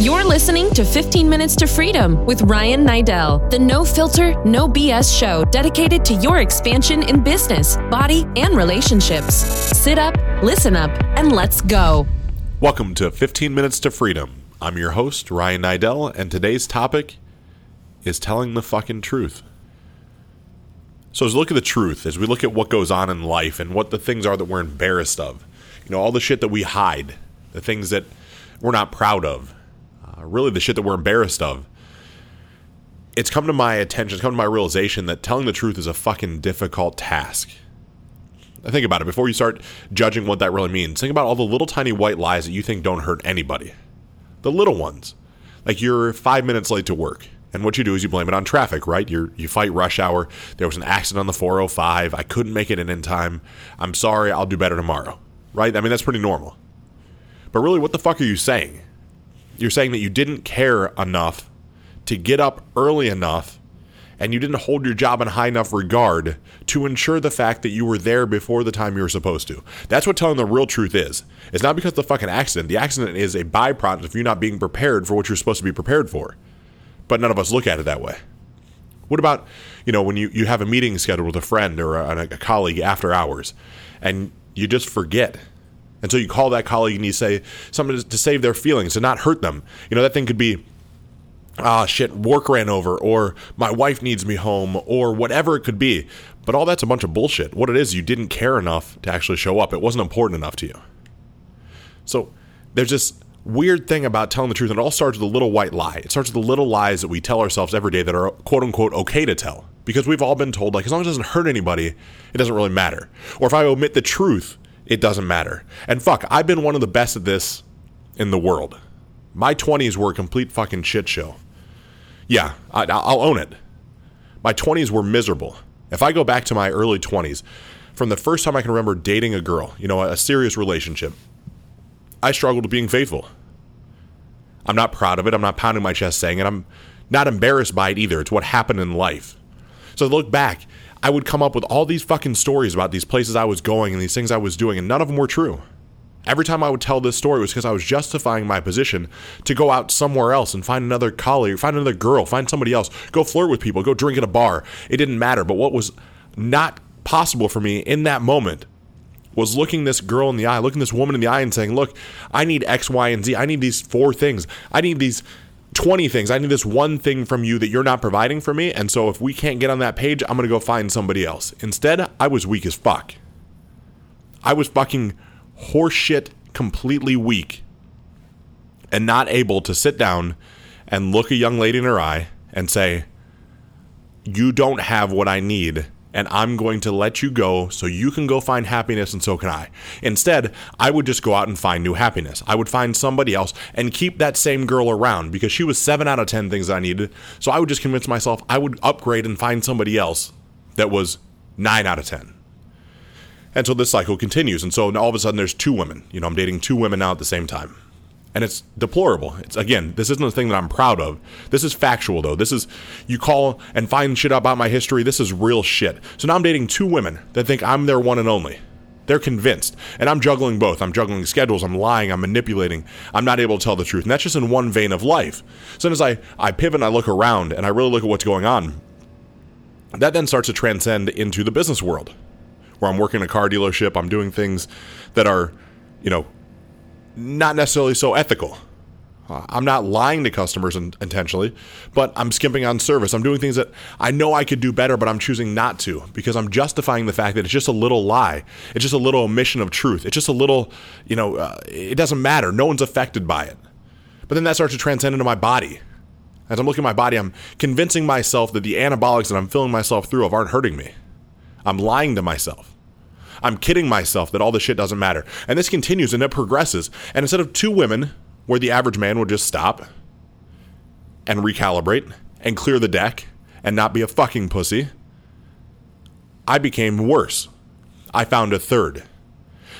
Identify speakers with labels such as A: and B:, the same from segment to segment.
A: You're listening to 15 Minutes to Freedom with Ryan Niddel, the no filter, no BS show dedicated to your expansion in business, body, and relationships. Sit up, listen up, and let's go.
B: Welcome to 15 Minutes to Freedom. I'm your host, Ryan Niddel, and today's topic is telling the fucking truth. So, as we look at the truth, as we look at what goes on in life and what the things are that we're embarrassed of, you know, all the shit that we hide, the things that we're not proud of, uh, really the shit that we're embarrassed of, it's come to my attention, it's come to my realization that telling the truth is a fucking difficult task. Think about it before you start judging what that really means. Think about all the little tiny white lies that you think don't hurt anybody. The little ones. Like you're five minutes late to work and what you do is you blame it on traffic, right? You you fight rush hour. There was an accident on the 405. I couldn't make it in in time. I'm sorry. I'll do better tomorrow. Right? I mean, that's pretty normal. But really, what the fuck are you saying? You're saying that you didn't care enough to get up early enough and you didn't hold your job in high enough regard to ensure the fact that you were there before the time you were supposed to. That's what telling the real truth is. It's not because of the fucking accident. The accident is a byproduct of you not being prepared for what you're supposed to be prepared for but none of us look at it that way. What about, you know, when you, you have a meeting scheduled with a friend or a, a colleague after hours and you just forget? And so you call that colleague and you say something to save their feelings, and not hurt them. You know, that thing could be, ah, shit, work ran over, or my wife needs me home, or whatever it could be. But all that's a bunch of bullshit. What it is, you didn't care enough to actually show up. It wasn't important enough to you. So there's this weird thing about telling the truth, and it all starts with a little white lie. It starts with the little lies that we tell ourselves every day that are quote unquote okay to tell. Because we've all been told, like, as long as it doesn't hurt anybody, it doesn't really matter. Or if I omit the truth, it doesn't matter. And fuck, I've been one of the best at this in the world. My 20s were a complete fucking shit show. Yeah, I, will own it. My 20s were miserable. If I go back to my early 20s, from the first time I can remember dating a girl, you know, a serious relationship, I struggled with being faithful. I'm not proud of it. I'm not pounding my chest saying it. I'm not embarrassed by it either. It's what happened in life. So look back, I would come up with all these fucking stories about these places I was going and these things I was doing, and none of them were true. Every time I would tell this story was because I was justifying my position to go out somewhere else and find another colleague, find another girl, find somebody else, go flirt with people, go drink at a bar. It didn't matter. But what was not possible for me in that moment was looking this girl in the eye, looking this woman in the eye and saying, Look, I need X, Y, and Z. I need these four things. I need these 20 things. I need this one thing from you that you're not providing for me. And so if we can't get on that page, I'm going to go find somebody else. Instead, I was weak as fuck. I was fucking horseshit, completely weak, and not able to sit down and look a young lady in her eye and say, You don't have what I need and I'm going to let you go so you can go find happiness and so can I. Instead, I would just go out and find new happiness. I would find somebody else and keep that same girl around because she was 7 out of 10 things I needed. So I would just convince myself I would upgrade and find somebody else that was 9 out of 10. And so this cycle continues. And so all of a sudden there's two women. You know, I'm dating two women now at the same time and it's deplorable. It's again, this isn't a thing that I'm proud of. This is factual though. This is you call and find shit about my history. This is real shit. So now I'm dating two women that think I'm their one and only. They're convinced. And I'm juggling both. I'm juggling schedules, I'm lying, I'm manipulating. I'm not able to tell the truth. And that's just in one vein of life. So as I, I pivot and I look around and I really look at what's going on, that then starts to transcend into the business world. Where I'm working a car dealership, I'm doing things that are, you know, not necessarily so ethical. Uh, I'm not lying to customers in, intentionally, but I'm skimping on service. I'm doing things that I know I could do better, but I'm choosing not to because I'm justifying the fact that it's just a little lie. It's just a little omission of truth. It's just a little, you know, uh, it doesn't matter. No one's affected by it. But then that starts to transcend into my body. As I'm looking at my body, I'm convincing myself that the anabolics that I'm filling myself through of aren't hurting me. I'm lying to myself. I'm kidding myself that all this shit doesn't matter. And this continues and it progresses. And instead of two women, where the average man would just stop and recalibrate and clear the deck and not be a fucking pussy, I became worse. I found a third.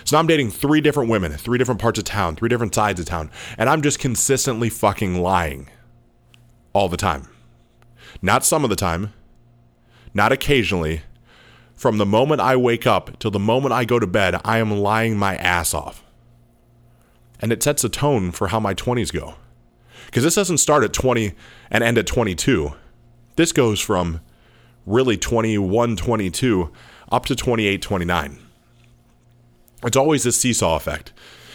B: So now I'm dating three different women, three different parts of town, three different sides of town, and I'm just consistently fucking lying all the time. Not some of the time, not occasionally, from the moment I wake up till the moment I go to bed, I am lying my ass off. And it sets a tone for how my 20s go. Because this doesn't start at 20 and end at 22. This goes from really 21, 22 up to 28, 29. It's always this seesaw effect.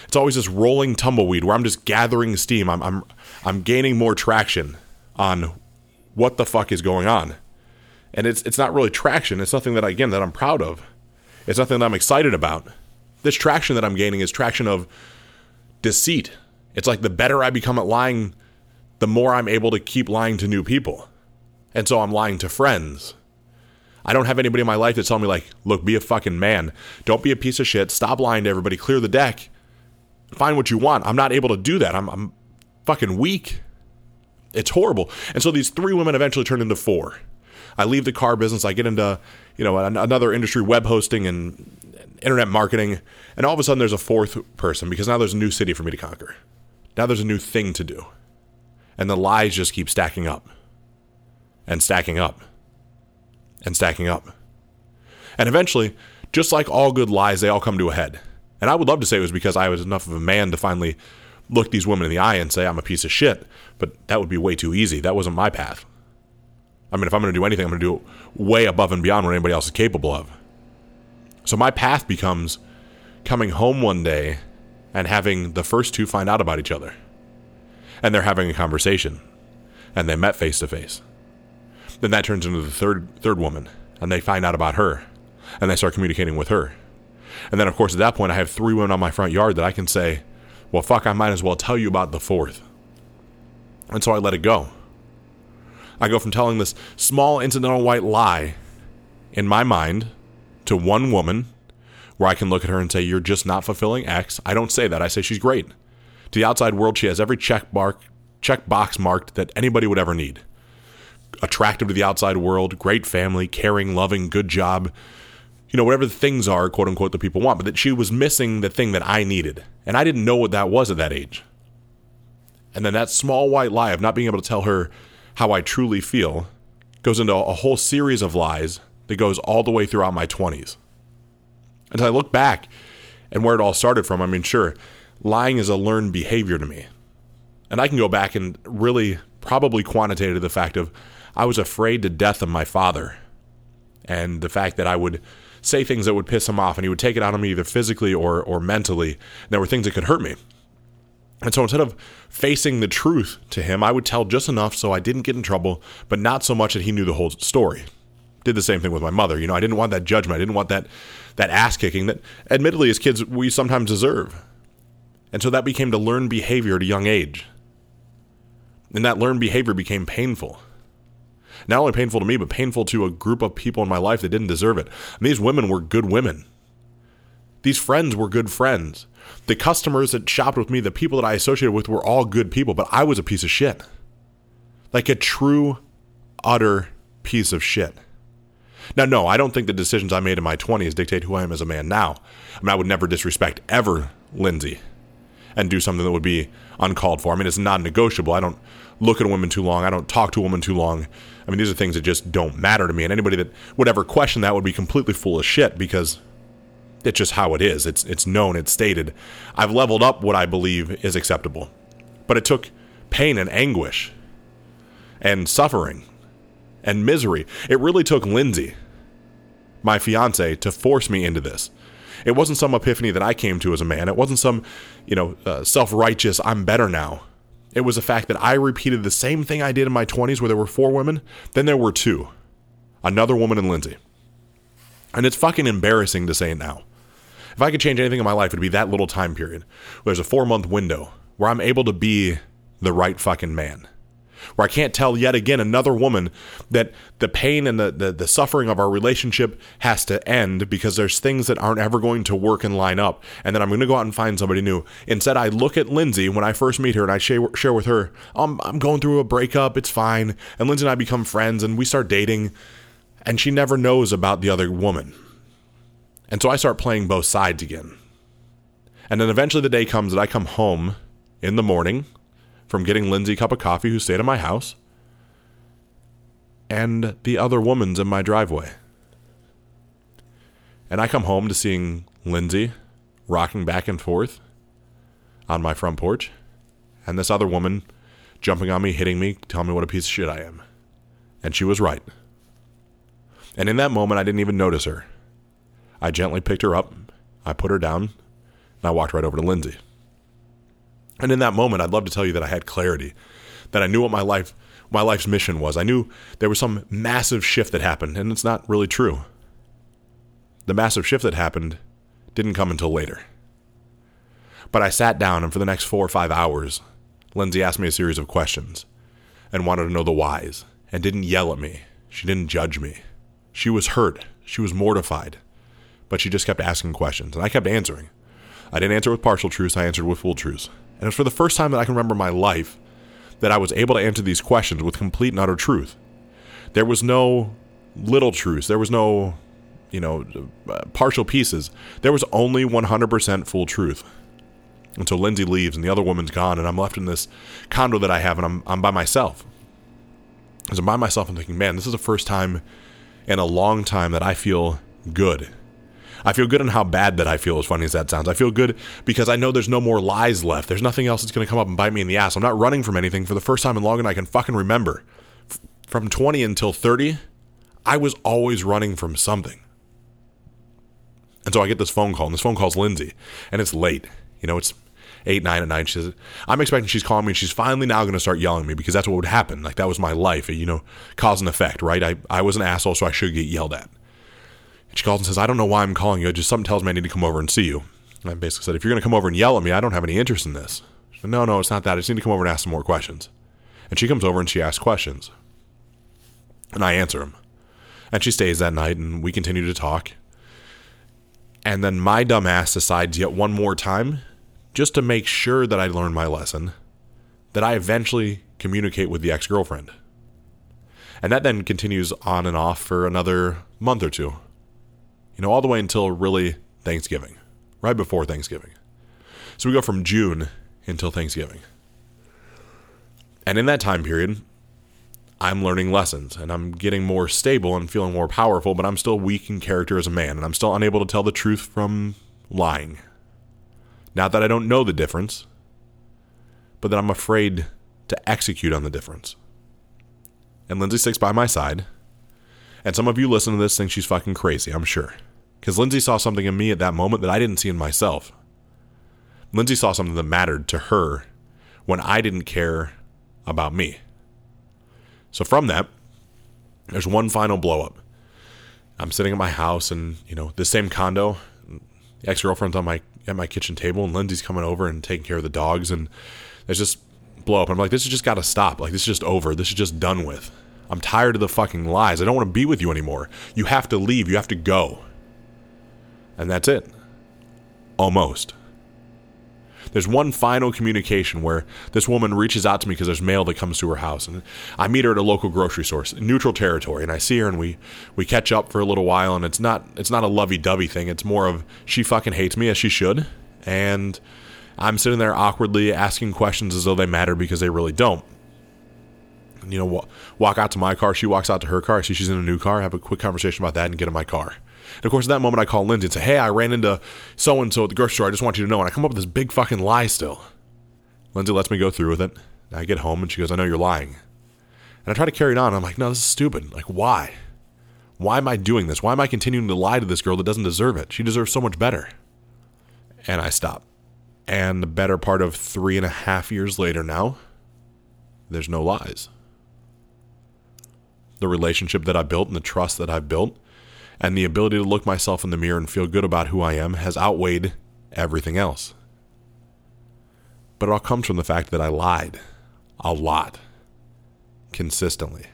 B: It's always this rolling tumbleweed where I'm just gathering steam. I'm, I'm, I'm gaining more traction on what the fuck is going on. And it's, it's not really traction. It's nothing that, again, that I'm proud of. It's nothing that I'm excited about. This traction that I'm gaining is traction of deceit. It's like the better I become at lying, the more I'm able to keep lying to new people. And so I'm lying to friends. I don't have anybody in my life that's telling me, like, look, be a fucking man. Don't be a piece of shit. Stop lying to everybody. Clear the deck. Find what you want. I'm not able to do that. I'm, I'm fucking weak. It's horrible. And so these three women eventually turn into four. I leave the car business. I get into, you know, another industry, web hosting and internet marketing. And all of a sudden there's a fourth person because now there's a new city for me to conquer. Now there's a new thing to do. And the lies just keep stacking up and stacking up and stacking up. And eventually, just like all good lies, they all come to a head. And I would love to say it was because I was enough of a man to finally look these women in the eye and say, I'm a piece of shit. But that would be way too easy. That wasn't my path. I mean, if I'm going to do anything, I'm going to do it way above and beyond what anybody else is capable of. So my path becomes coming home one day and having the first two find out about each other. And they're having a conversation. And they met face to face. Then that turns into the third third woman, and they find out about her, and they start communicating with her. And then, of course, at that point, I have three women on my front yard that I can say, well, fuck, I might as well tell you about the fourth. And so I let it go. I go from telling this small incidental white lie in my mind to one woman where I can look at her and say, You're just not fulfilling X. I don't say that. I say she's great. To the outside world, she has every check mark, check box marked that anybody would ever need attractive to the outside world, great family, caring, loving, good job, you know, whatever the things are, quote unquote, that people want, but that she was missing the thing that I needed. And I didn't know what that was at that age. And then that small white lie of not being able to tell her how I truly feel goes into a whole series of lies that goes all the way throughout my 20s. And I look back and where it all started from, I mean, sure, lying is a learned behavior to me. And I can go back and really probably quantitated the fact of I was afraid to death of my father. And the fact that I would say things that would piss him off and he would take it out on me either physically or, or mentally. There were things that could hurt me. And so instead of facing the truth to him, I would tell just enough so I didn't get in trouble, but not so much that he knew the whole story. Did the same thing with my mother. You know, I didn't want that judgment. I didn't want that that ass kicking that admittedly as kids we sometimes deserve. And so that became to learn behavior at a young age. And that learned behavior became painful not only painful to me, but painful to a group of people in my life that didn't deserve it. And these women were good women. These friends were good friends. The customers that shopped with me, the people that I associated with, were all good people, but I was a piece of shit. Like a true, utter piece of shit. Now, no, I don't think the decisions I made in my 20s dictate who I am as a man now. I mean, I would never disrespect ever Lindsay and do something that would be uncalled for. I mean, it's non negotiable. I don't look at a woman too long. I don't talk to a woman too long. I mean, these are things that just don't matter to me. And anybody that would ever question that would be completely full of shit because it's just how it is. It's it's known, it's stated. I've leveled up what I believe is acceptable. But it took pain and anguish and suffering and misery. It really took Lindsay, my fiance, to force me into this. It wasn't some epiphany that I came to as a man. It wasn't some, you know, uh, self-righteous I'm better now. It was the fact that I repeated the same thing I did in my 20s where there were four women, then there were two. Another woman and Lindsay. And it's fucking embarrassing to say it now. If I could change anything in my life, it'd be that little time period. There's a four month window where I'm able to be the right fucking man where I can't tell yet again another woman that the pain and the, the, the, suffering of our relationship has to end because there's things that aren't ever going to work and line up, and then I'm going to go out and find somebody new. Instead, I look at Lindsay when I first meet her and I share, share with her, um, I'm going through a breakup, it's fine. And Lindsay and I become friends and we start dating, and she never knows about the other woman. And so I start playing both sides again. And then eventually the day comes that I come home in the morning from getting Lindsay a cup of coffee who stayed at my house, and the other woman's in my driveway. And I come home to seeing Lindsay rocking back and forth on my front porch, and this other woman jumping on me, hitting me, telling me what a piece of shit I am. And she was right. And in that moment, I didn't even notice her. I gently picked her up, I put her down, and I walked right over to Lindsay. And in that moment, I'd love to tell you that I had clarity, that I knew what my life my life's mission was. I knew there was some massive shift that happened, and it's not really true. The massive shift that happened didn't come until later. But I sat down, and for the next four or five hours, Lindsay asked me a series of questions and wanted to know the whys, and didn't yell at me. She didn't judge me. She was hurt. She was mortified. But she just kept asking questions, and I kept answering. I didn't answer with partial truths, I answered with full truths. And it was for the first time that I can remember my life that I was able to answer these questions with complete and utter truth. There was no little truths. There was no, you know, uh, partial pieces. There was only 100% full truth. And so Lindsay leaves and the other woman's gone and I'm left in this condo that I have and I'm, I'm by myself. As I'm by myself, I'm thinking, man, this is the first time in a long time that I feel good I feel good on how bad that I feel, as funny as that sounds. I feel good because I know there's no more lies left. There's nothing else that's going to come up and bite me in the ass. I'm not running from anything for the first time in long and I can fucking remember. F- from 20 until 30, I was always running from something. And so I get this phone call, and this phone call's Lindsay, and it's late. You know, it's eight, nine at night. She says, I'm expecting she's calling me and she's finally now going to start yelling at me because that's what would happen. Like that was my life, you know, cause and effect, right? I, I was an asshole, so I should get yelled at. And She calls and says, I don't know why I'm calling you. Just something tells me I need to come over and see you. And I basically said, if you're going to come over and yell at me, I don't have any interest in this. She said, no, no, it's not that. I just need to come over and ask some more questions. And she comes over and she asks questions. And I answer them. And she stays that night and we continue to talk. And then my dumbass decides yet one more time, just to make sure that I learn my lesson, that I eventually communicate with the ex girlfriend. And that then continues on and off for another month or two you know, all the way until really Thanksgiving, right before Thanksgiving. So we go from June until Thanksgiving. And in that time period, I'm learning lessons and I'm getting more stable and feeling more powerful, but I'm still weak in character as a man and I'm still unable to tell the truth from lying. Not that I don't know the difference, but that I'm afraid to execute on the difference. And Lindsay sticks by my side. And some of you listen to this think she's fucking crazy, I'm sure. Because Lindsay saw something in me at that moment that I didn't see in myself. Lindsay saw something that mattered to her when I didn't care about me. So from that, there's one final blowup. I'm sitting at my house and, you know, the same condo. The ex-girlfriend's on my at my kitchen table and Lindsay's coming over and taking care of the dogs and there's just blow up. I'm like, this has just got to stop. Like, this is just over. This is just done with. I'm tired of the fucking lies. I don't want to be with you anymore. You have to leave. You have to go. And that's it. Almost. There's one final communication where this woman reaches out to me because there's mail that comes to her house, and I meet her at a local grocery store, neutral territory, and I see her and we we catch up for a little while, and it's not it's not a lovey-dovey thing. It's more of she fucking hates me as she should, and I'm sitting there awkwardly asking questions as though they matter because they really don't. You know, walk out to my car. She walks out to her car. I see she's in a new car. Have a quick conversation about that and get in my car. And of course, at that moment, I call Lindsay and say, Hey, I ran into so and so at the grocery store. I just want you to know. And I come up with this big fucking lie still. Lindsay lets me go through with it. I get home and she goes, I know you're lying. And I try to carry it on. I'm like, No, this is stupid. Like, why? Why am I doing this? Why am I continuing to lie to this girl that doesn't deserve it? She deserves so much better. And I stop. And the better part of three and a half years later now, there's no lies. The relationship that I built and the trust that I've built and the ability to look myself in the mirror and feel good about who I am has outweighed everything else. But it all comes from the fact that I lied a lot, consistently.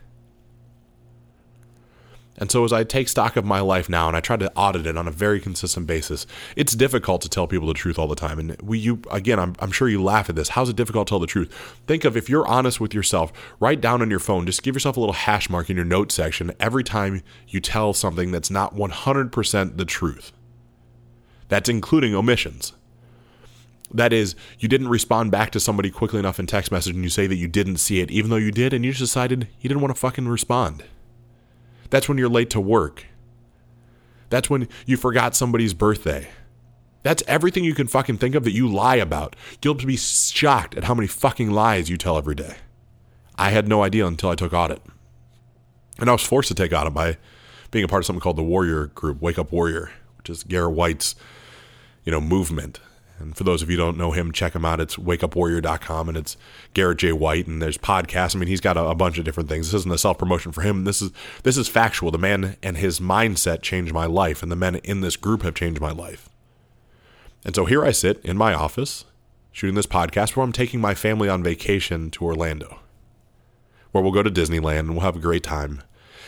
B: And so, as I take stock of my life now and I try to audit it on a very consistent basis, it's difficult to tell people the truth all the time. And we, you, again, I'm, I'm sure you laugh at this. How's it difficult to tell the truth? Think of if you're honest with yourself, write down on your phone, just give yourself a little hash mark in your note section every time you tell something that's not 100% the truth. That's including omissions. That is, you didn't respond back to somebody quickly enough in text message and you say that you didn't see it, even though you did, and you just decided you didn't want to fucking respond. That's when you're late to work. That's when you forgot somebody's birthday. That's everything you can fucking think of that you lie about. You'll be shocked at how many fucking lies you tell every day. I had no idea until I took audit. And I was forced to take audit by being a part of something called the Warrior Group, Wake Up Warrior, which is Garrett White's, you know, movement. And for those of you who don't know him, check him out. It's wakeupwarrior.com and it's Garrett J. White and there's podcasts. I mean, he's got a, a bunch of different things. This isn't a self promotion for him. This is this is factual. The man and his mindset changed my life, and the men in this group have changed my life. And so here I sit in my office shooting this podcast where I'm taking my family on vacation to Orlando, where we'll go to Disneyland and we'll have a great time.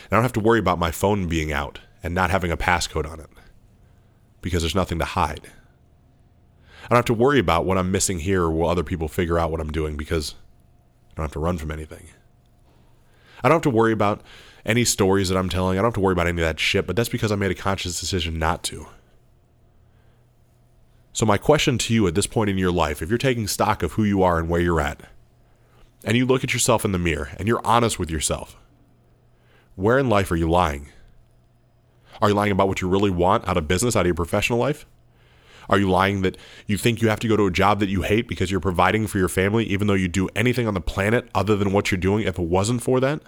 B: And I don't have to worry about my phone being out and not having a passcode on it because there's nothing to hide. I don't have to worry about what I'm missing here or will other people figure out what I'm doing because I don't have to run from anything. I don't have to worry about any stories that I'm telling. I don't have to worry about any of that shit, but that's because I made a conscious decision not to. So, my question to you at this point in your life, if you're taking stock of who you are and where you're at, and you look at yourself in the mirror and you're honest with yourself, where in life are you lying? Are you lying about what you really want out of business, out of your professional life? Are you lying that you think you have to go to a job that you hate because you're providing for your family, even though you do anything on the planet other than what you're doing if it wasn't for that?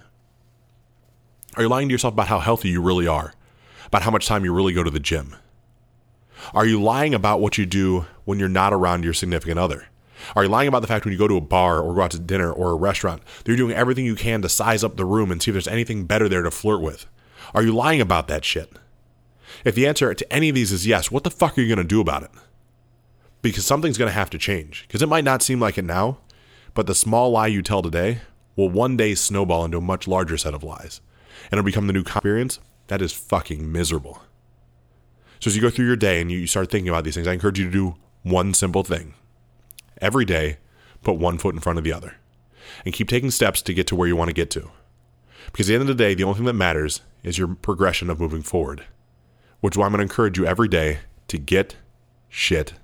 B: Are you lying to yourself about how healthy you really are? About how much time you really go to the gym? Are you lying about what you do when you're not around your significant other? Are you lying about the fact when you go to a bar or go out to dinner or a restaurant that you're doing everything you can to size up the room and see if there's anything better there to flirt with? Are you lying about that shit? If the answer to any of these is yes, what the fuck are you going to do about it? Because something's going to have to change. Because it might not seem like it now, but the small lie you tell today will one day snowball into a much larger set of lies. And it'll become the new experience that is fucking miserable. So as you go through your day and you start thinking about these things, I encourage you to do one simple thing. Every day, put one foot in front of the other. And keep taking steps to get to where you want to get to. Because at the end of the day, the only thing that matters is your progression of moving forward. Which is why I'm going to encourage you every day to get shit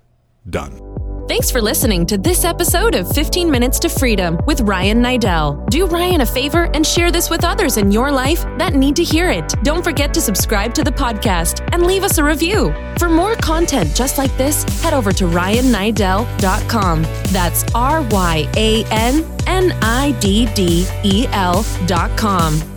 B: done.
A: Thanks for listening to this episode of 15 Minutes to Freedom with Ryan Niddel. Do Ryan a favor and share this with others in your life that need to hear it. Don't forget to subscribe to the podcast and leave us a review. For more content just like this, head over to ryanniddel.com. That's R Y A N N I D D E L.com.